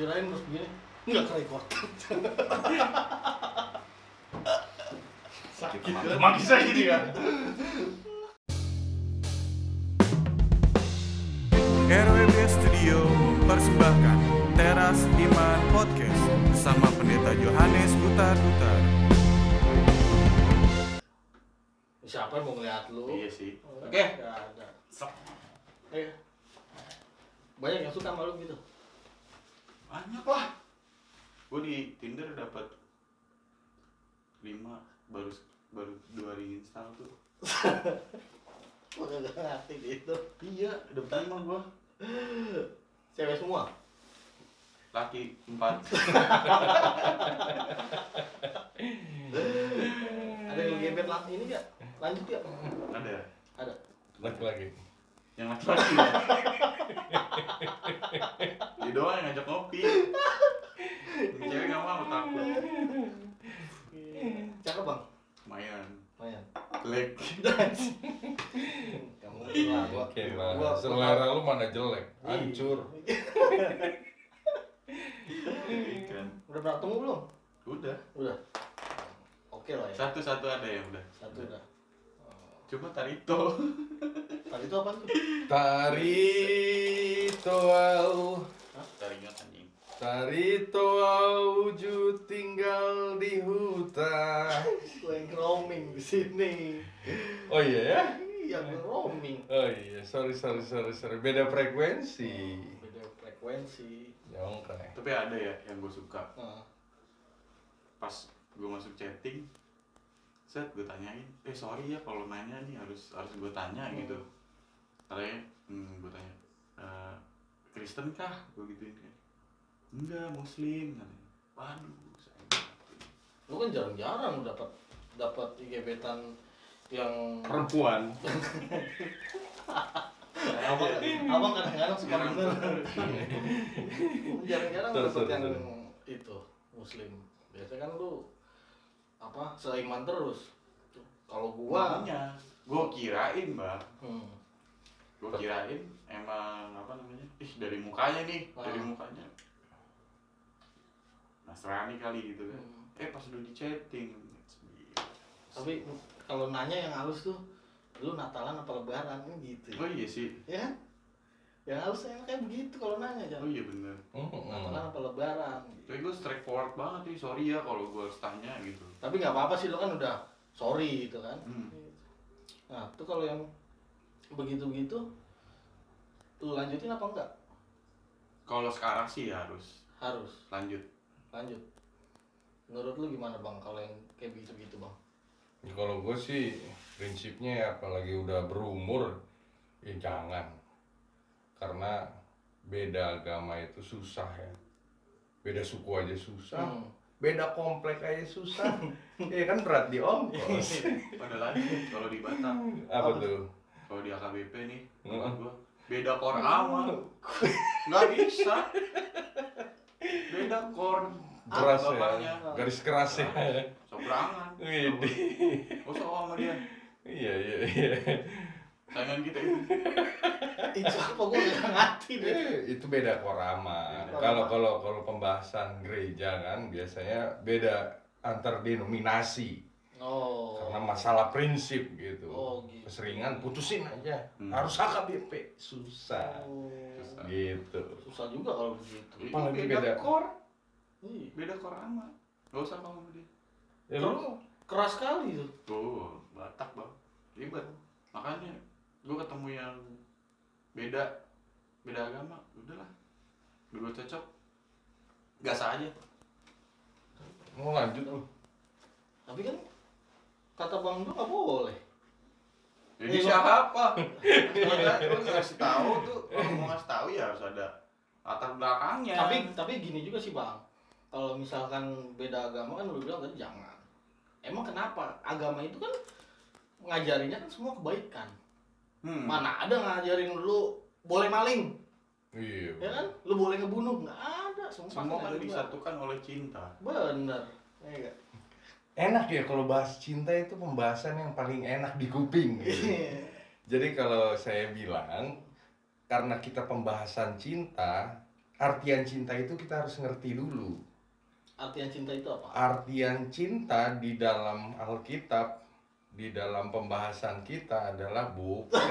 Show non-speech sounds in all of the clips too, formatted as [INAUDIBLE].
kirain terus begini nggak kerekord [LAUGHS] sakit kan Magis aja dia. RWB Studio mempersembahkan Teras Iman Podcast bersama Pendeta Yohanes Butar Butar. siapa yang mau ngeliat lu Iya sih. Oke, nggak ada. Eh, banyak yang suka malu gitu. Banyak lah. Gue di Tinder dapat lima baru baru dua hari install tuh. [LAUGHS] Gua nggak ngerti itu. Iya, dapat lima gue. Cewek semua. Laki empat. [LAUGHS] [LAUGHS] Ada yang gebet lah ini nggak? Lanjut ya? Ada. Ada. laki-laki Yang laki-laki. [LAUGHS] ya. Dia doang yang ngajak ngopi. Yang Cewek nggak mau takut. Cakep bang. Lumayan. Lumayan. Jelek. [LAUGHS] Kamu lah, gua. oke gua- lah selera lu mana jelek Iya. hancur. Udah pernah ketemu belum? Udah. Udah. Oke lah ya. Satu-satu ada yang udah. Satu udah. Cuma Tarito. [LAUGHS] Tadi itu apa tuh? tari toau Taringat anjing. tari toau wujud tinggal di hutan [LAUGHS] yang roaming di sini. oh iya ya Iya, roaming. oh iya sorry sorry sorry sorry beda frekuensi Beda frekuensi. Jongkrak. Tapi ada ya yang gue suka. Nah, Pas gue masuk chatting, set gue tanyain, eh sorry ya kalau nanya nih harus harus gue tanya Hmm. gitu. Katanya, hmm, gue tanya, "Eh, Kristen kah? Gue gituin kan. Enggak, Muslim katanya. Waduh, saya lu kan jarang-jarang dapat dapat gebetan yang perempuan. [LAUGHS] abang abang kadang-kadang suka bener jarang-jarang Terus, dapat yang itu muslim biasanya kan lu apa? Seiman terus. Kalau gua Makanya, gue kirain mbak, hmm, gue kirain emang apa namanya, ih dari mukanya nih, dari mukanya. Nasrani kali gitu kan. Hmm. Eh pas udah di chatting, tapi kalau nanya yang halus tuh lu Natalan apa Lebaran? Kan gitu. Oh iya sih. ya halus emang kayak begitu kalau nanya Oh jangan iya bener. Natalan apa Lebaran gitu. Tapi gue straightforward banget nih, sorry ya kalau gue harus tanya gitu. tapi nggak apa-apa sih lo kan udah sorry gitu kan Hmm. nah tuh kalau yang begitu-begitu lu lanjutin apa enggak Kalau sekarang sih harus harus lanjut. lanjut menurut lu gimana bang kalau yang kayak begitu-begitu bang Ya, kalau gue sih prinsipnya ya, apalagi udah berumur ya jangan karena beda agama itu susah ya beda suku aja susah Hmm. beda komplek aja susah [LAUGHS] ya kan berat di ongkos Padahal lagi kalau di Batam, apa tuh kalau di AKBP nih, Hmm. gue beda kor ama, nggak bisa. Beda kor. keras bapaknya. ya garis keras ya Sobrangan. Widih. Gak usah sama dia. iya iya iya Saingan kita itu. [LAUGHS] itu apa gue nggak ngerti deh Eh, itu beda korama. Kalau korama. kalau kalau pembahasan gereja kan biasanya beda antar denominasi oh karena masalah prinsip gitu. Oh, gitu. Keseringan putusin aja. Hmm. Harus HKBP susah. Oh, Susah. Gitu. susah juga kalau begitu Itu Apalagi beda, beda. kor. Iya. Beda kor ama. Gak usah sama dia. Ya lu keras sekali tuh Tuh, Batak bang. Ribet. Makanya gue ketemu yang beda beda agama, udahlah. Gue cocok. Gas aja. mau lanjut lu. tapi kan kata bang tuh nggak boleh Jadi Iya, siapa? Lu ngasih tahu tuh. Kalau mau ngasih tahu ya harus ada latar belakangnya. tapi tapi gini juga sih bang kalau misalkan beda agama kan lu bilang tadi jangan emang kenapa agama itu kan ngajarinnya kan semua kebaikan hmm. mana ada ngajarin lu boleh maling Iya. ya kan lu boleh ngebunuh nggak ada semua, Semua kan disatukan oleh cinta. bener ya nggak? Enak ya kalau bahas cinta itu pembahasan yang paling enak di kuping. gitu. Jadi kalau saya bilang karena kita pembahasan cinta, artian cinta itu kita harus ngerti dulu. Artian cinta itu apa? Artian cinta di dalam Alkitab, di dalam pembahasan kita adalah bukan.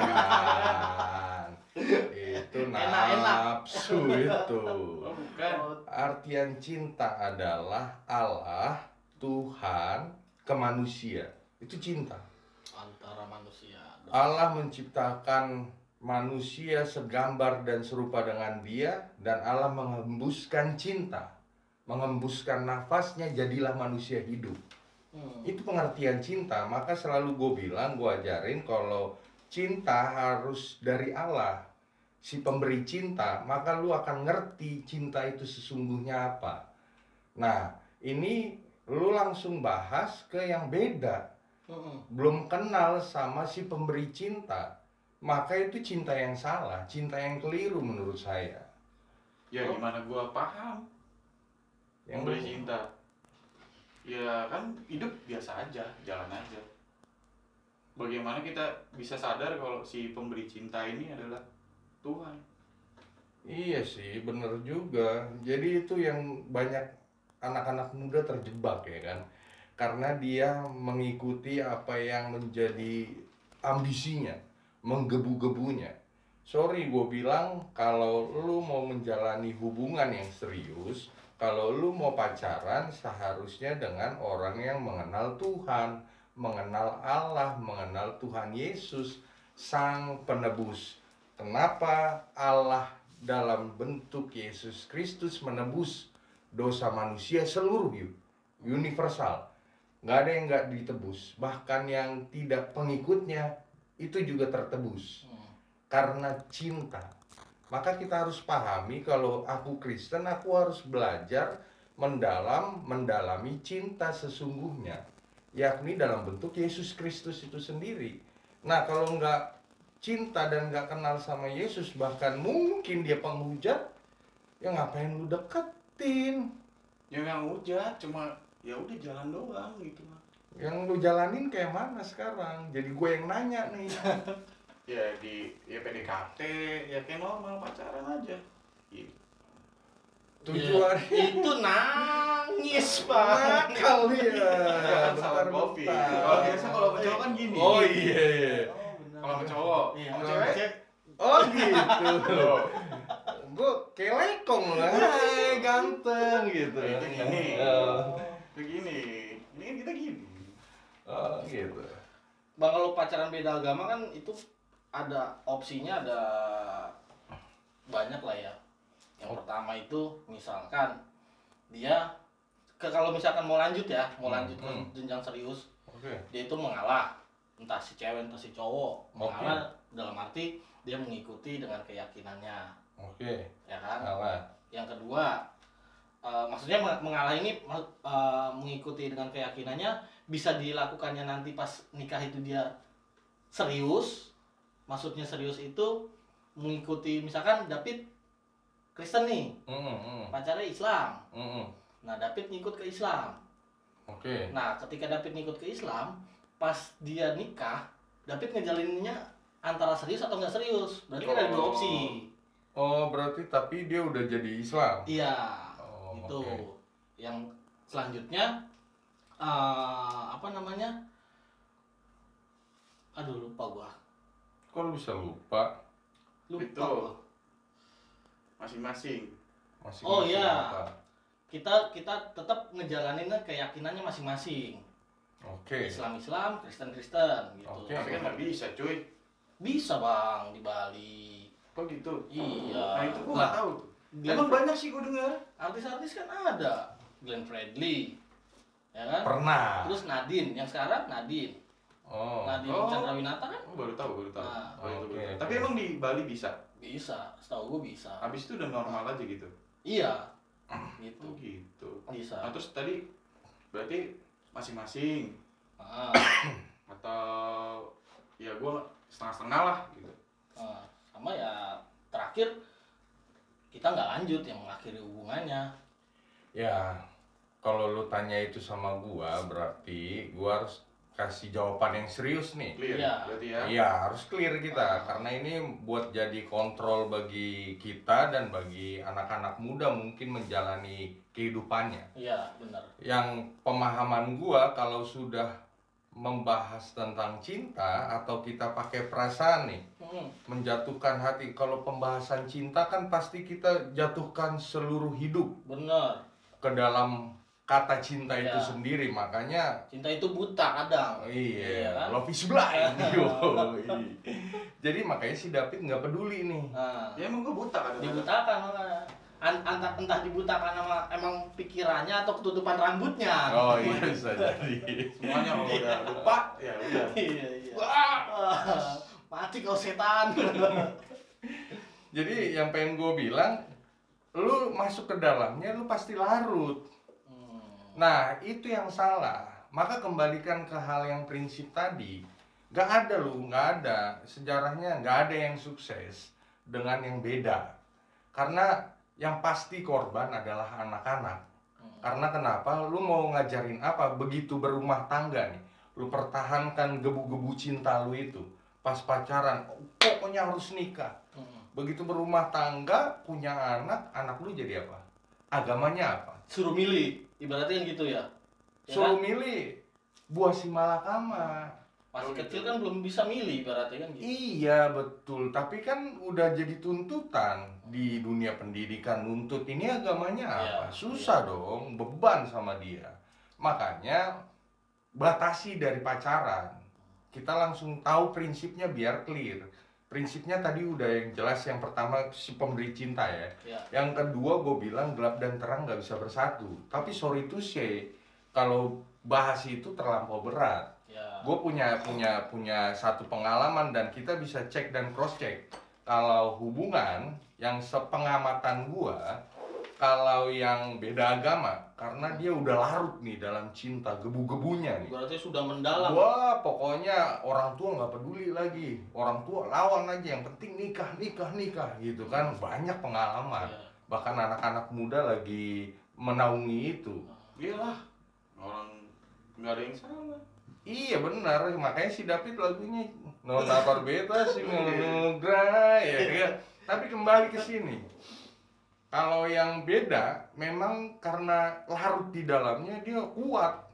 itu [LAUGHS] nafsu itu. Oh, bukan. Artian cinta adalah Allah, Tuhan, ke manusia. Itu cinta. Antara manusia. dan- Allah menciptakan manusia segambar dan serupa dengan dia dan Allah mengembuskan cinta mengembuskan nafasnya jadilah manusia hidup Hmm. itu pengertian cinta maka selalu gue bilang gue ajarin kalau cinta harus dari Allah si pemberi cinta maka lu akan ngerti cinta itu sesungguhnya apa nah ini lu langsung bahas ke yang beda Hmm. belum kenal sama si pemberi cinta, maka itu cinta yang salah, cinta yang keliru menurut saya. Ya Oh. gimana gua paham Yang memberi cinta. Ya kan hidup biasa aja, jalan aja. Bagaimana kita bisa sadar kalau si pemberi cinta ini adalah Tuhan? Iya sih, bener juga. Jadi itu yang banyak anak-anak muda terjebak ya kan, karena dia mengikuti apa yang menjadi ambisinya, menggebu-gebunya. Sorry gue bilang kalau lu mau menjalani hubungan yang serius, kalau lu mau pacaran seharusnya dengan orang yang mengenal Tuhan, mengenal Allah, mengenal Tuhan Yesus, Sang Penebus. Kenapa Allah dalam bentuk Yesus Kristus menebus dosa manusia seluruh universal? Nggak ada yang nggak ditebus, bahkan yang tidak pengikutnya itu juga tertebus Hmm. karena cinta. Maka kita harus pahami kalau aku Kristen, aku harus belajar mendalam, mendalami cinta sesungguhnya, yakni dalam bentuk Yesus Kristus itu sendiri. Nah, kalau nggak cinta dan nggak kenal sama Yesus, bahkan mungkin dia penghujat, ya ngapain lu deketin? Ya nggak ngujat, cuma ya udah jalan doang gitu. Yang lu jalanin kayak mana sekarang? Jadi gue yang nanya nih. [LAUGHS] Ya di ya PDKT, ya kayak normal pacaran aja. Gitu. Tujuan Ya, itu nangis bang. nakal dia. Jangan salah kopi. Kalau biasa kalau cowok kan gini. Oh iya iya. Oh. Kalau cowok, Iya, kalau cewek? cewek, Oh gitu. Gue kayak lekong lah. Hai ganteng gitu. Itu gini. Oh, begini. Ini kan kita gini. oh, gitu. Bang kalau pacaran beda agama kan itu ada opsinya ada banyak lah ya. Yang Oh. pertama itu misalkan dia ke kalau misalkan mau lanjut ya, mau Hmm, lanjut ke hmm. jenjang serius, Oke. dia itu mengalah entah si cewek entah si cowok mengalah dalam arti dia mengikuti dengan keyakinannya Oke. ya kan Salah. yang kedua eh, maksudnya meng- mengalah ini eh, mengikuti dengan keyakinannya bisa dilakukannya nanti pas nikah itu dia serius maksudnya serius itu mengikuti misalkan David Kristen nih Mm, mm, pacarnya Islam mm, mm. nah David ngikut ke Islam Oke. nah ketika David ngikut ke Islam pas dia nikah David ngejalaninnya antara serius atau nggak serius berarti kan ada dua Oh. opsi Oh berarti tapi dia udah jadi Islam. iya Oh, itu oke. yang selanjutnya eh, apa namanya aduh lupa gua Kok lu bisa lupa? lupa Itu. Masing-masing. Masih Oh, iya. lupa. kita kita tetap ngejalaninnya keyakinannya masing-masing Oke. Islam Islam Kristen Kristen gitu Oke. Tapi kan nggak bisa, cuy. bisa bang di Bali Kok gitu? Iya. Nah itu gua Nah, nggak tahu tuh. Glenn- Emang banyak sih gua dengar. artis-artis kan ada Glenn Fredly ya kan Pernah. terus Nadine yang sekarang Nadine Oh. Nadine Oh. Chandrawinata kan Oh, baru tahu, baru tahu. Nah. Oh, itu oke. Tapi emang di Bali bisa. bisa setahu gue bisa Habis itu udah normal aja gitu. iya [CLEARS THROAT] gitu Oh gitu. bisa Nah terus tadi berarti masing-masing Ah, [CLEARS THROAT] atau ya gua setengah-setengah lah gitu. ah. sama ya terakhir kita nggak lanjut yang mengakhiri hubungannya Ya, kalau lu tanya itu sama gua, berarti gua harus kasih jawaban yang serius nih. Clear Iya. berarti ya. Iya harus clear kita karena ini buat jadi kontrol bagi kita dan bagi anak-anak muda mungkin menjalani kehidupannya. Iya, benar. Yang pemahaman gua kalau sudah membahas tentang cinta atau kita pakai perasaan nih Hmm, menjatuhkan hati kalau pembahasan cinta kan pasti kita jatuhkan seluruh hidup benar. ke dalam kata cinta itu Iya. sendiri makanya Cinta itu buta kadang. iya Iya kan? love is blind [LAUGHS] Yoi. jadi makanya si David nggak peduli nih Nah, Ya emang gue buta kan. dibutakan makanya. An- entah, entah dibutakan sama emang pikirannya atau ketutupan rambutnya. oh iya bisa jadi Semuanya kalau udah lupa ya udah. [LAUGHS] iya, iya. Wah. [LAUGHS] Mati kau setan. jadi yang pengen gue bilang lu masuk ke dalamnya lu pasti larut Nah, itu yang salah. Maka kembalikan ke hal yang prinsip tadi. Gak ada lu, gak ada. Sejarahnya gak ada yang sukses dengan yang beda. Karena yang pasti korban adalah anak-anak. Karena kenapa? Lu mau ngajarin apa? Begitu berumah tangga nih. Lu pertahankan gebu-gebu cinta lu itu. Pas pacaran, pokoknya harus nikah. hmm. Begitu berumah tangga, punya anak, anak lu jadi apa? Agamanya apa? Suruh milih, ibaratnya kan gitu ya. Ya suruh kan? milih buah si malakama Masih Oh, gitu. kecil kan belum bisa milih ibaratnya kan gitu. iya betul tapi kan udah jadi tuntutan di dunia pendidikan nuntut ini agamanya apa Iya, susah dong beban sama dia makanya batasi dari pacaran kita langsung tahu prinsipnya biar clear prinsipnya tadi udah yang jelas yang pertama si pemberi cinta ya Ya. yang kedua gue bilang gelap dan terang nggak bisa bersatu tapi sorry to say kalau bahas itu terlampau berat Ya. gue punya punya punya satu pengalaman dan kita bisa cek dan cross check kalau hubungan yang sepengamatan gue kalau yang beda agama karena dia udah larut nih dalam cinta gebu-gebunya nih Ibaratnya sudah mendalam. Wah, pokoknya orang tua nggak peduli lagi. Orang tua lawan aja, yang penting nikah, nikah, nikah gitu kan. Banyak pengalaman. Ya. Bahkan anak-anak muda lagi menaungi itu. Iyalah. Orang nggak ada yang salah. Iya benar, makanya si David lagunya Nona [LAUGHS] Barbeta si Nugra ya kan. Tapi kembali ke sini. Kalau yang beda memang karena larut di dalamnya dia kuat.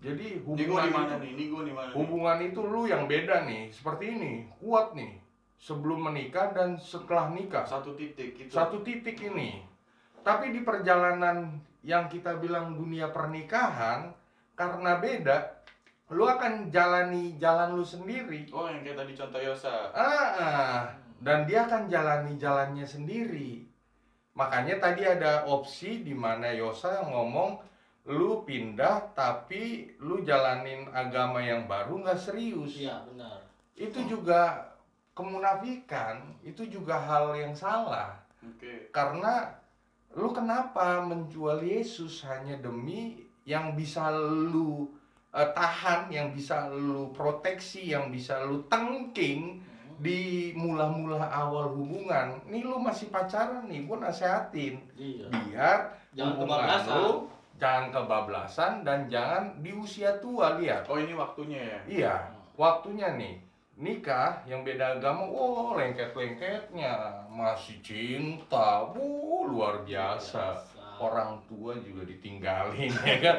Jadi Ini hubungan mana itu- nih? Ini mana? nih? Hubungan itu lu yang beda nih, seperti ini, kuat nih. Sebelum menikah dan setelah nikah. Satu titik itu. Satu titik ini. Tapi di perjalanan yang kita bilang dunia pernikahan, karena beda, lu akan jalani jalan lu sendiri. Oh yang kayak tadi contoh Yosa. Ah, ah. dan dia akan jalani jalannya sendiri. Makanya tadi ada opsi di mana Yosa ngomong lu pindah tapi lu jalanin agama yang baru nggak serius. Iya, benar. Itu juga kemunafikan, itu juga hal yang salah. Oke. Karena lu kenapa menjual Yesus hanya demi yang bisa lu eh, tahan, yang bisa lu proteksi, yang bisa lu tengking Hmm. Di mula-mula awal hubungan. Nih lu masih pacaran nih, gua nasehatin Iya. biar Jangan hubungan kebablasan. lu jangan kebablasan dan jangan di usia tua lihat. Oh ini waktunya ya. Iya, waktunya nih nikah yang beda agama, oh lengket-lengketnya masih cinta, bu luar biasa. Orang tua juga ditinggalin [LAUGHS] ya kan.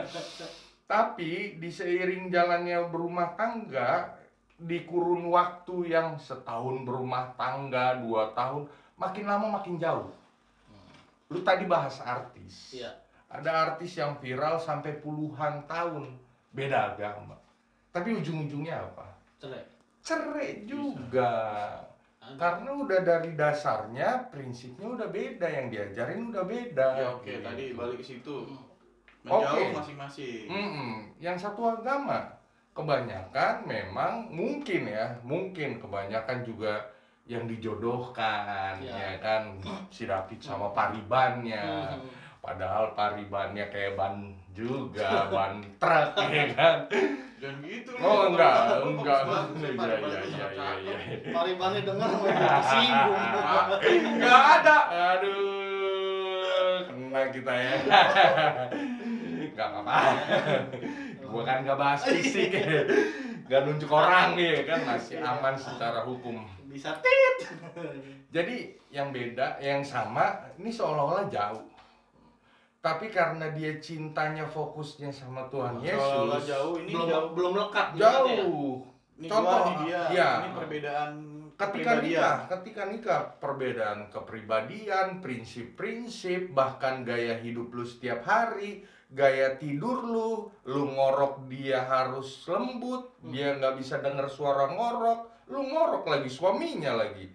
Tapi di seiring jalannya berumah tangga, di kurun waktu yang setahun berumah tangga, dua tahun, makin lama makin jauh. Lu tadi bahas artis. Iya. Ada artis yang viral sampai puluhan tahun, beda agama. Tapi ujung-ujungnya apa? Cerai. Cerai juga. Ada. Karena udah dari dasarnya prinsipnya udah beda yang diajarin udah beda. Ya oke Gitu. tadi balik ke situ. Hmm. Menjauh Oke. masing-masing. Mm-mm. Yang satu agama kebanyakan memang mungkin ya, mungkin kebanyakan juga yang dijodohkan Ya. ya kan si David sama paribannya. Hmm. Padahal paribannya kayak ban juga, ban truk ya kan. Jangan gitu Oh enggak, enggak. sih, Iya Pak. iya iya iya iya. Paribannya dengar malah tersinggung. Enggak ada. Aduh, kena kita ya. Enggak apa-apa. Gua kan enggak bahas fisik. [LAUGHS] nggak nunjuk orang ya kan masih aman secara hukum bisa tit [LAUGHS] jadi yang beda yang sama ini seolah-olah jauh tapi karena dia cintanya fokusnya sama Tuhan Seolah Yesus jauh ini belum jauh. belum lekat ibaratnya ya? jauh Ini Contoh, dia. iya. Ini perbedaan ketika nikah ketika nikah perbedaan kepribadian prinsip-prinsip bahkan gaya hidup lu setiap hari gaya tidur lu lu ngorok dia harus lembut dia nggak bisa dengar suara ngorok lu ngorok lagi suaminya lagi.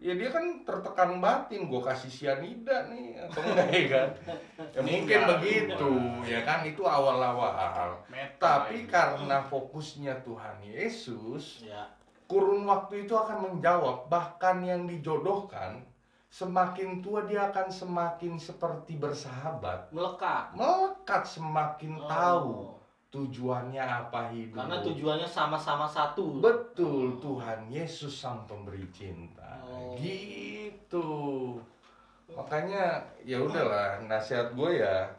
Ya dia kan tertekan batin gue kasih sianida nih atau enggak ya kan? [LAUGHS] Ya mungkin begitu ya kan? Itu awal-awal. Tapi ini. karena fokusnya Tuhan Yesus ya. kurun waktu itu akan menjawab bahkan yang dijodohkan semakin tua dia akan semakin seperti bersahabat. Melekat. Melekat semakin Oh. tahu tujuannya apa hidup. Karena tujuannya sama-sama satu. Betul Tuhan Yesus sang pemberi cinta. Oh. gitu. Makanya ya udahlah nasihat gue ya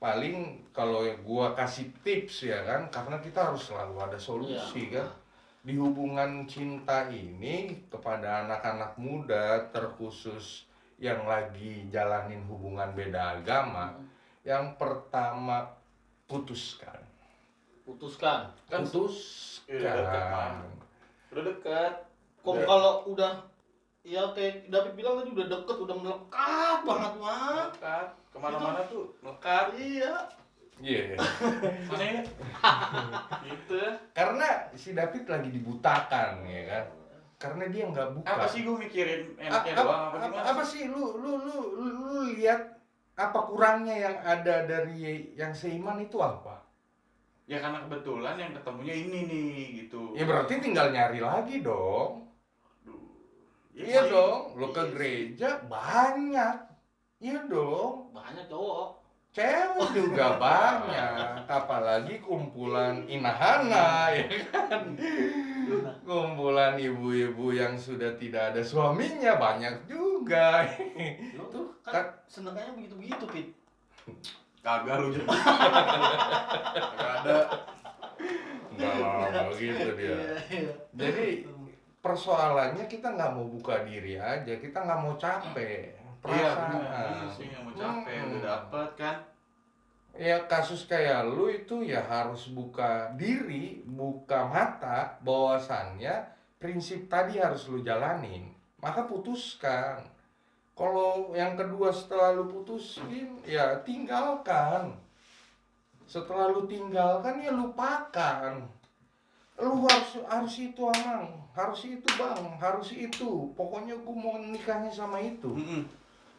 paling kalau gue kasih tips ya kan karena kita harus selalu ada solusi Iya. kan di hubungan cinta ini kepada anak-anak muda terkhusus yang lagi jalanin hubungan beda agama Hmm. yang pertama putuskan putuskan Kan putuskan Iya, dekat, udah dekat. kok Udah. kalau udah ya kayak David bilang tadi udah deket udah melekat banget mah Melekat. Ke mana-mana tuh melekat. iya Iya, iya. [LAUGHS] Mana ya? gitu. karena si David lagi dibutakan ya kan karena dia nggak buka Apa sih gue mikirin apa, doang apa apa, gimana? apa sih lu lu lu lu, lu lihat apa kurangnya yang ada dari yang seiman itu apa Ya karena kebetulan yang ketemunya ini nih gitu. ya berarti tinggal nyari lagi dong Aduh. iya sih. dong lu ke Iya sih. gereja banyak iya dong banyak cowok cewek juga banyak apalagi kumpulan inahana ya kan kumpulan ibu-ibu yang sudah tidak ada suaminya banyak juga Lu Tuh, kan senengnya begitu-begitu pit Kagak lu jadi. [LAUGHS] Kagak ada. enggak lah gitu dia Iya, iya. jadi persoalannya kita nggak mau buka diri aja kita nggak mau capek Iya perasaan benar. Iya sih yang mau capek Hmm. udah dapet kan. ya kasus kayak lu itu ya harus buka diri buka mata bahwasannya prinsip tadi harus lu jalanin. Maka putuskan. Kalau yang kedua setelah lu putusin ya tinggalkan. Setelah lu tinggalkan ya lupakan. Lu harus harus itu amang. Harus itu bang. Harus itu. Pokoknya gue mau nikahnya sama itu. Mm-mm.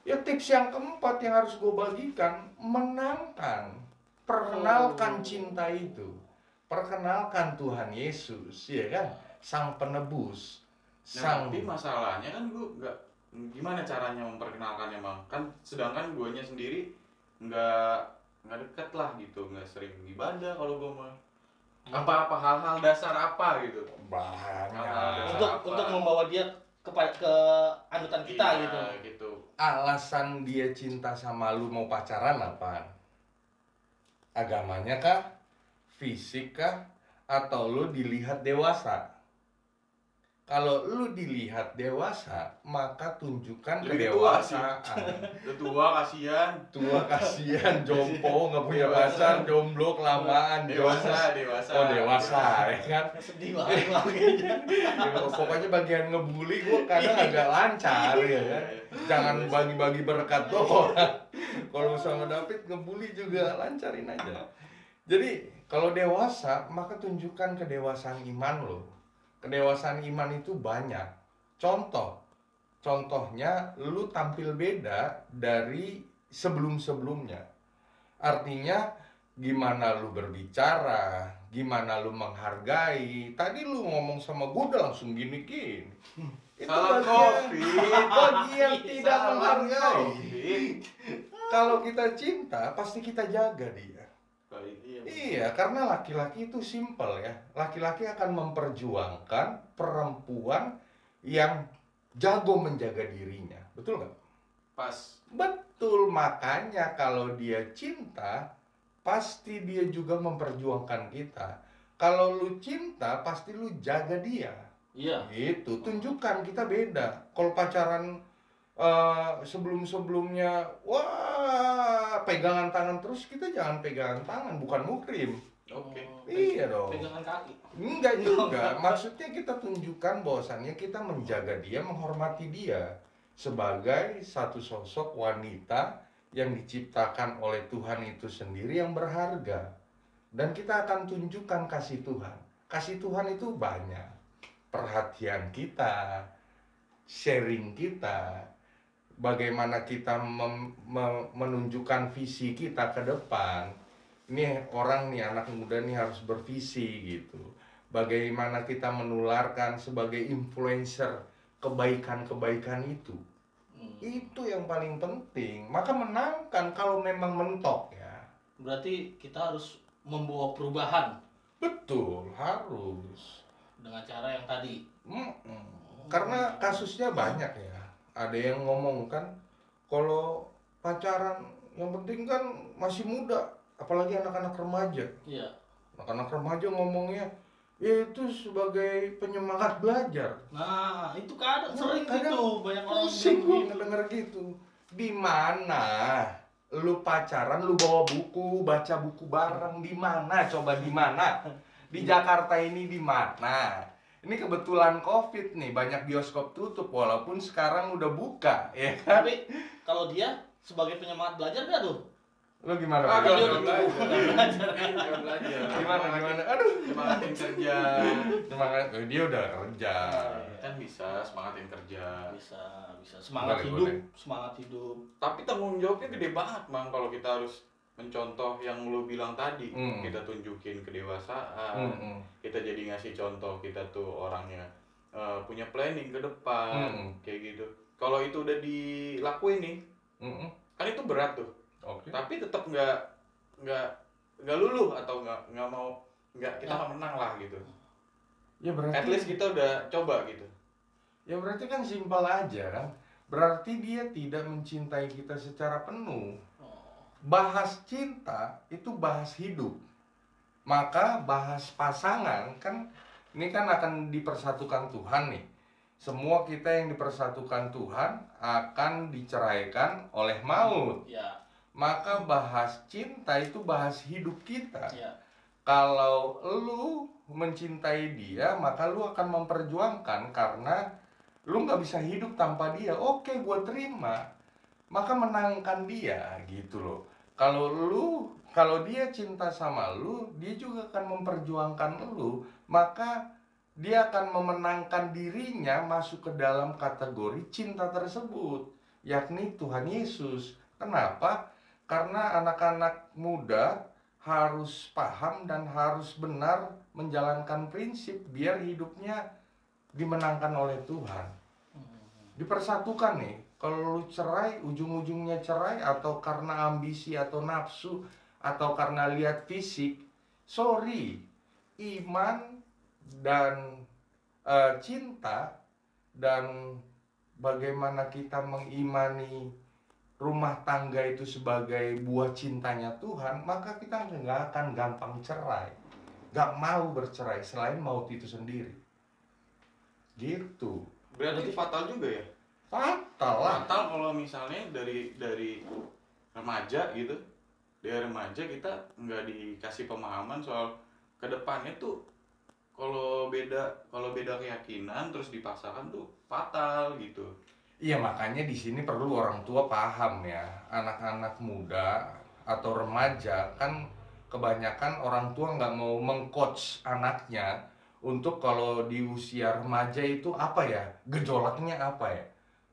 Ya tips yang keempat yang harus gue bagikan menangkan, perkenalkan Oh. cinta itu, perkenalkan Tuhan Yesus, ya kan, Sang Penebus, Nah, Sang tapi masalahnya kan gue nggak gimana caranya memperkenalkannya bang kan sedangkan guanya sendiri nggak nggak deket lah gitu nggak sering ibadah kalau gue mah. Apa-apa hal-hal dasar apa gitu? Banyak. untuk Apa? untuk membawa dia ke ke anutan kita Iya, gitu. gitu Alasan dia cinta sama lu mau pacaran apa? Agamanya kah? Fisik kah? Atau lu dilihat dewasa? Kalau lu dilihat dewasa, maka tunjukkan Lebih tua kedewasaan. udah [LAUGHS] tua kasihan tua kasihan [LAUGHS] jompo nggak punya pacar jomblo kelamaan dewasa dewasa oh dewasa ya kan sedih banget gua. [LAUGHS] Ya, pokoknya bagian ngebully gue kadang agak lancar ya kan jangan bagi-bagi berkat [LAUGHS] doang kalau sama David ngebully juga. Lancarin aja. Jadi kalau dewasa maka tunjukkan kedewasaan iman lo. Kedewasaan iman itu banyak. Contoh. Contohnya lu tampil beda dari sebelum-sebelumnya. Artinya gimana lu berbicara gimana lu menghargai. Tadi lu ngomong sama gue udah langsung gini gini itu bagian, covid bagian tidak menghargai kalau kita cinta pasti kita jaga dia iya. Iya, karena laki-laki itu simpel ya. Laki-laki akan memperjuangkan perempuan yang jago menjaga dirinya. Betul nggak? pas Betul, makanya kalau dia cinta, pasti dia juga memperjuangkan kita kalau lu cinta pasti lu jaga dia Iya. Gitu, tunjukkan kita beda. Kalau pacaran eh, sebelum-sebelumnya, wah pegangan tangan terus kita jangan pegangan tangan, bukan mukrim. Oke. Oh, Iya dong. Pegangan kaki. Enggak [LAUGHS] juga. Maksudnya kita tunjukkan bahwasannya kita menjaga dia, menghormati dia sebagai satu sosok wanita yang diciptakan oleh Tuhan itu sendiri yang berharga. Dan kita akan tunjukkan kasih Tuhan. Kasih Tuhan itu banyak. Perhatian kita, sharing kita, bagaimana kita mem- me- menunjukkan visi kita ke depan. Ini orang nih anak muda nih harus bervisi gitu. Bagaimana kita menularkan sebagai influencer kebaikan-kebaikan itu. Hmm. itu yang paling penting. Maka menangkan kalau memang mentok ya. Berarti kita harus membawa perubahan. Betul harus dengan cara yang tadi. Mm-mm. karena kasusnya banyak ya ada yang ngomong kan kalau pacaran yang penting kan masih muda apalagi anak-anak remaja Iya. anak-anak remaja ngomongnya ya itu sebagai penyemangat belajar Nah, itu kadang Nah, sering kadang gitu banyak orang pusing bilang gua gitu. ngedenger gitu di mana lu pacaran lu bawa buku baca buku bareng di mana coba di mana di Jakarta ini di mana ini kebetulan covid nih banyak bioskop tutup walaupun sekarang udah buka ya kan Tapi kalau dia sebagai penyemangat belajar gak tuh? lu gimana Ah, dia belajar. udah Gak belajar. gimana gimana aduh Semangatin kerja. semangat oh, dia udah kerja Kan bisa semangatin kerja. Bisa, bisa semangat Boleh, hidup, boleh. semangat hidup. Tapi tanggung jawabnya gede banget, Bang, kalau kita harus mencontoh yang lu bilang tadi. Hmm. Kita tunjukin kedewasaan. Mm-mm. Kita jadi ngasih contoh kita tuh orangnya eh, punya planning ke depan, Hmm. kayak gitu. Kalau itu udah dilakuin nih, Mm-mm. kan itu berat tuh. oke Tapi tetap nggak nggak nggak luluh atau nggak nggak mau nggak kita nggak menang lah gitu. ya berarti At least kita udah coba gitu. Ya berarti kan simpel aja kan. Berarti dia tidak mencintai kita secara penuh. Bahas cinta itu bahas hidup. Maka bahas pasangan kan ini kan akan dipersatukan Tuhan nih. Semua kita yang dipersatukan Tuhan akan diceraikan oleh maut. ya, Maka bahas cinta itu bahas hidup kita. ya. Kalau lu mencintai dia, maka lu akan memperjuangkan karena lu nggak bisa hidup tanpa dia. Oke, gua terima. Maka menangkan dia gitu loh. Kalau lu, kalau dia cinta sama lu, dia juga akan memperjuangkan lu. Maka dia akan memenangkan dirinya masuk ke dalam kategori cinta tersebut, yakni Tuhan Yesus. Kenapa? Karena anak-anak muda harus paham dan harus benar menjalankan prinsip biar hidupnya dimenangkan oleh Tuhan. Hmm. Dipersatukan nih. Kalau lu cerai, ujung-ujungnya cerai atau karena ambisi atau nafsu atau karena lihat fisik, sorry, iman dan eh, cinta dan bagaimana kita mengimani rumah tangga itu sebagai buah cintanya Tuhan, maka kita nggak akan gampang cerai, nggak mau bercerai selain maut itu sendiri. Gitu, Berarti fatal juga ya? Fatal lah. Fatal kalau misalnya dari dari remaja gitu, dari remaja kita nggak dikasih pemahaman soal ke depannya tuh kalau beda kalau beda keyakinan terus dipaksakan tuh fatal gitu. Iya makanya di sini perlu orang tua paham ya anak-anak muda atau remaja kan kebanyakan orang tua nggak mau mengcoach anaknya untuk kalau di usia remaja itu apa ya gejolaknya apa ya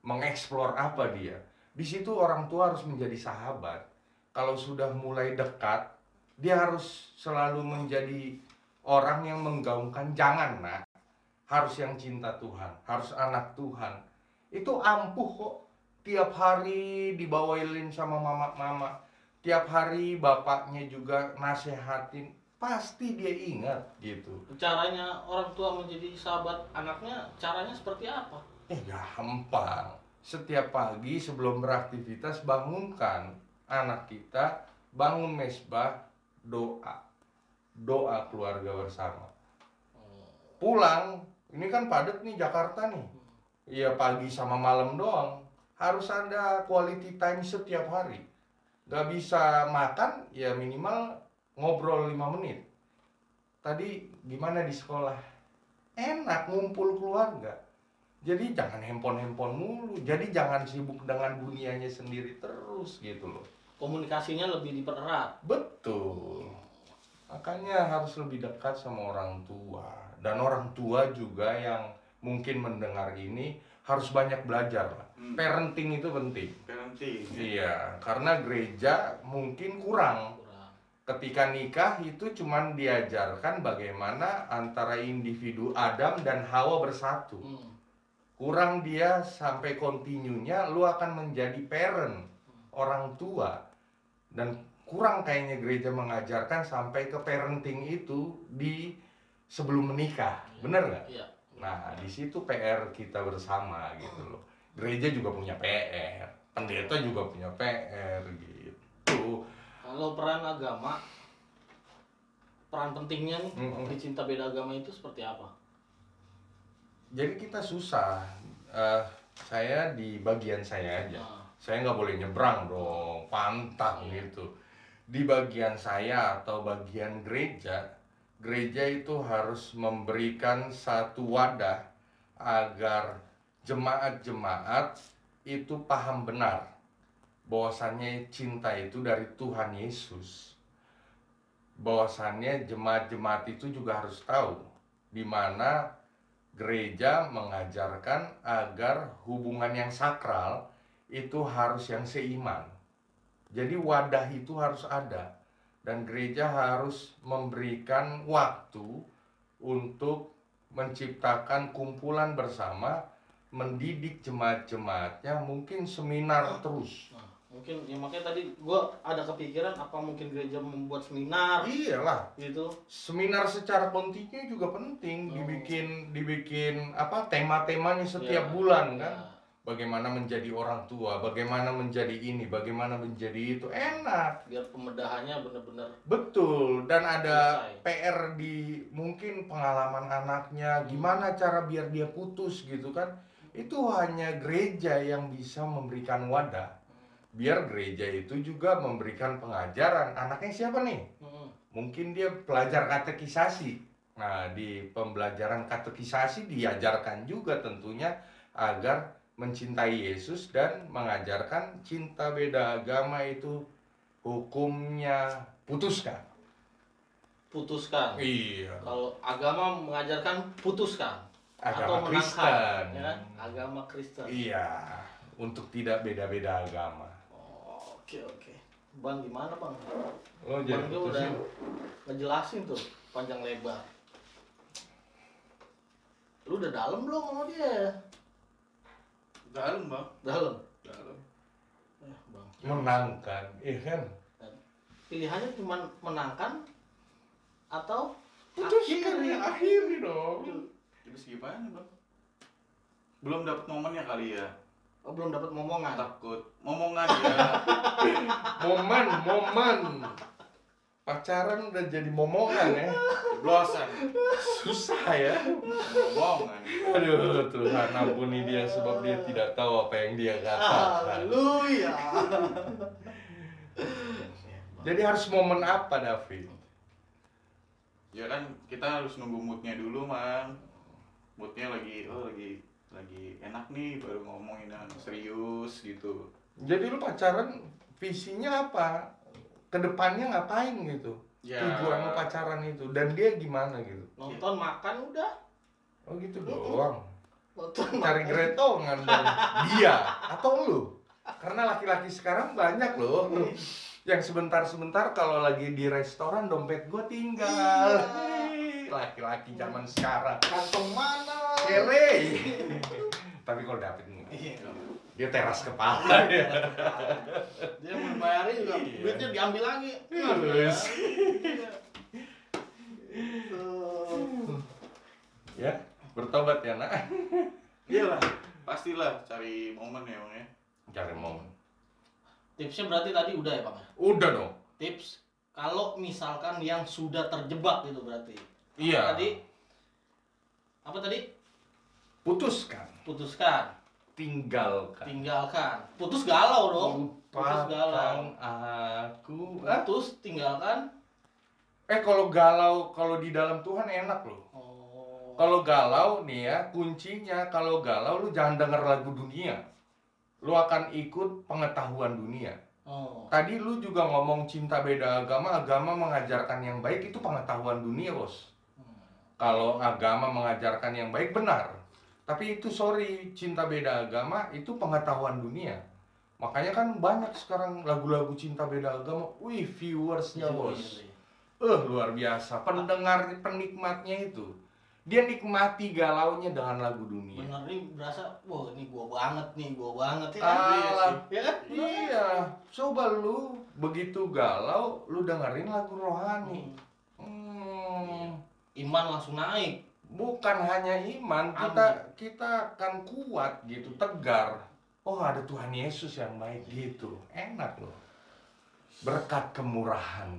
mengeksplor apa dia. Di situ orang tua harus menjadi sahabat. Kalau sudah mulai dekat dia harus selalu menjadi orang yang menggaungkan jangan nak. Harus yang cinta Tuhan harus anak Tuhan. Itu ampuh kok. Tiap hari dibawain sama mama-mama. Tiap hari bapaknya juga nasehatin. Pasti dia ingat gitu. Caranya orang tua menjadi sahabat anaknya, caranya seperti apa? Eh gampang setiap pagi sebelum beraktivitas bangunkan anak kita bangun mesbah doa doa keluarga bersama. Pulang, ini kan padat nih Jakarta nih. Iya pagi sama malam doang. Harus ada quality time setiap hari. Gak bisa makan, ya minimal ngobrol 5 menit. Tadi gimana di sekolah? Enak ngumpul keluarga. Jadi jangan handphone-handphone mulu. Jadi jangan sibuk dengan dunianya sendiri terus gitu loh. Komunikasinya lebih dipererat. Betul. Makanya harus lebih dekat sama orang tua. Dan orang tua juga yang mungkin mendengar ini harus banyak belajar lah. Hmm. Parenting itu penting. parenting Iya, karena gereja mungkin kurang. Kurang. Ketika nikah itu cuman diajarkan bagaimana antara individu Adam dan Hawa bersatu. Hmm. Kurang dia sampai kontinunya lu akan menjadi parent, orang tua. Dan kurang kayaknya gereja mengajarkan sampai ke parenting itu di sebelum menikah. Bener nggak? Iya. Nah, di situ PR kita bersama gitu loh. Gereja juga punya PR, pendeta juga punya PR gitu. Kalau peran agama, peran pentingnya nih Mm-mm. di cinta beda agama itu seperti apa? Jadi kita susah. Eh, saya di bagian saya aja. Nah, Saya nggak boleh nyebrang dong, pantang Iya. gitu. Di bagian saya atau bagian gereja, gereja itu harus memberikan satu wadah agar jemaat-jemaat itu paham benar bahwasannya cinta itu dari Tuhan Yesus. Bahwasannya jemaat-jemaat itu juga harus tahu di mana gereja mengajarkan agar hubungan yang sakral itu harus yang seiman. Jadi wadah itu harus ada dan gereja harus memberikan waktu untuk menciptakan kumpulan bersama, mendidik jemaat-jemaatnya, mungkin seminar terus. Mungkin ya makanya tadi gua ada kepikiran apa mungkin gereja membuat seminar Iyalah, gitu. seminar secara kontinu juga penting, Oh. dibikin dibikin apa tema-temanya setiap Ya, bulan kan. Bagaimana menjadi orang tua, bagaimana menjadi ini, bagaimana menjadi itu, enak. Biar pemedahannya bener-bener Betul, dan ada Selesai. PR di mungkin pengalaman anaknya, gimana cara biar dia putus gitu kan. Itu hanya gereja yang bisa memberikan wadah. Biar gereja itu juga memberikan pengajaran. Anaknya siapa nih? Hmm. Mungkin dia pelajar katekisasi. Nah, di pembelajaran katekisasi diajarkan juga tentunya agar mencintai Yesus dan mengajarkan cinta beda agama itu hukumnya putuskan. putuskan. Iya. Kalau agama mengajarkan putuskan Agama atau Kristen. ya kan? Agama Kristen. Iya, untuk tidak beda-beda agama. Oh, Oke oke. Bang gimana bang? Lo jadi Bang dia udah putusin. ngejelasin tuh panjang lebar. Lu udah dalam belum sama dia? dalam bang Dalam. dalam Eh, bang. menangkan, iya kan? Pilihannya cuma menangkan atau Putuskan akhiri? ya, akhiri dong. terus gimana bang belum dapat momennya kali ya Oh, belum dapat momongan. takut momongan ya [LAUGHS] Momen, momen. Pacaran udah jadi momongan ya. blosan Susah ya. momongan Aduh, Tuhan ampuni dia sebab dia tidak tahu apa yang dia katakan. Haleluya. Jadi harus momen apa, David? ya kan kita harus nunggu moodnya dulu man moodnya lagi oh lagi lagi enak nih baru ngomongin yang serius gitu Jadi lu pacaran visinya apa? Ke depannya ngapain gitu? Ya. Tujuan lu pacaran itu dan dia gimana gitu? Nonton makan udah. Oh gitu doang. Nonton Cari makan. gretongan. [LAUGHS] Dia atau lu? Karena laki-laki sekarang banyak loh yang sebentar-sebentar kalau lagi di restoran dompet gua tinggal. Hei, Laki-laki zaman sekarang. Kantong mana? Kere. Tapi kalau David enggak. Iya. Dia teras kepala. Dia mau bayarin juga Iya. duitnya diambil lagi. Terus. Iya. Ya, bertobat ya, Nak. iyalah pastilah cari momen ya bang ya Cari momen. Tipsnya berarti tadi udah ya bang ya? Udah dong. Tips kalau misalkan yang sudah terjebak gitu berarti. Iya. Tadi apa tadi? Putuskan, Putuskan, tinggalkan. tinggalkan. Putus galau dong. Putus galau. Aku. Putus tinggalkan. Eh kalau galau kalau di dalam Tuhan enak loh. Oh. Kalau galau nih ya kuncinya kalau galau lu jangan denger lagu dunia. Lu akan ikut pengetahuan dunia. Oh. Tadi lu juga ngomong cinta beda agama, agama mengajarkan yang baik itu pengetahuan dunia, Bos. Hmm. Kalau agama mengajarkan yang baik benar. Tapi itu sorry, cinta beda agama itu pengetahuan dunia. Makanya kan banyak sekarang lagu-lagu cinta beda agama, wih viewersnya Iya, bos. iya, iya. Eh luar biasa, pendengar penikmatnya itu. Dia nikmati galaunya dengan lagu dunia. Bener nih berasa, wah ini gua banget nih, gua banget ya? Ah, Iya sih. Ya kan? Iya, coba lu begitu galau, lu dengerin lagu rohani. Hmm. Hmm, Iman langsung naik. Bukan hanya iman, kita kita akan kuat gitu, tegar. Oh ada Tuhan Yesus yang baik gitu, enak loh. Berkat kemurahan.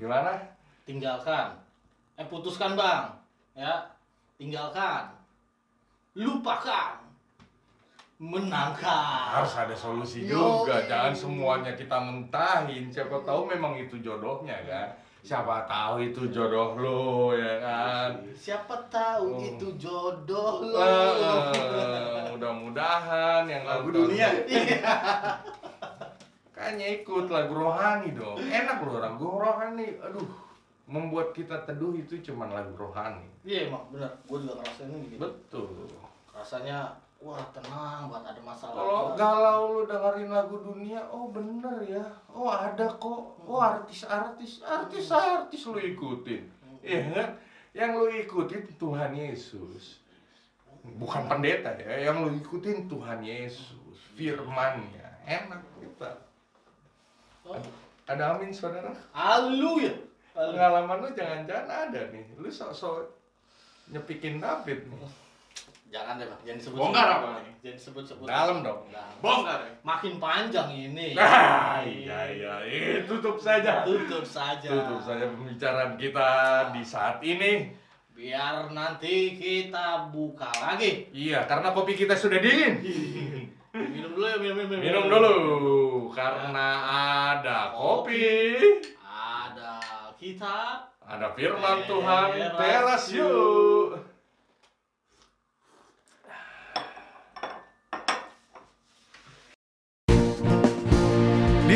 Gimana? Tinggalkan. Eh putuskan bang. Ya. Tinggalkan. Lupakan. Menangkan. Harus ada solusi Yo, juga, jangan semuanya kita mentahin. Siapa tahu memang itu jodohnya kan. Siapa tahu itu jodoh lo ya kan. Siapa tahu Oh. itu jodoh lo. Eh, mudah-mudahan yang Lagu nonton- dunia. Kayaknya ikut lagu rohani dong. Enak loh lagu rohani. Aduh, membuat kita teduh itu cuman lagu rohani. Iya emang bener. Gue juga ngerasain gitu. Betul. Rasanya wah tenang banget ada masalah. Kalau galau lu dengerin lagu dunia, oh bener ya. Oh ada kok. Oh artis-artis, artis-artis lu ikutin. Iya kan? Yang lu ikutin Tuhan Yesus. Bukan pendeta ya, yang lu ikutin Tuhan Yesus, firman-Nya. Enak kita. Oh, Ada amin saudara? Haleluya. Pengalaman lu jangan-jangan ada nih. Lu sok-sok nyepikin David nih. [LAUGHS] Jangan deh bang, jangan disebut. Bongkar apa nih? Jangan disebut-sebut. Dalam dong. Dalam. Bongkar ya? Makin panjang ini. [LAUGHS] Ah, iya iya, Eh, tutup saja. Tutup saja. Tutup saja pembicaraan kita di saat ini. Biar nanti kita buka lagi. Iya, karena kopi kita sudah dingin. [LAUGHS] Minum dulu ya, minum, minum, Minum dulu karena ada kopi, Ada kita. ada firman Tuhan. Teras yuk.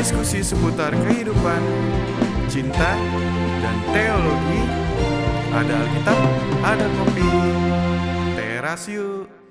Diskusi seputar kehidupan, cinta, dan teologi. Ada Alkitab, ada kopi. Teras yuk.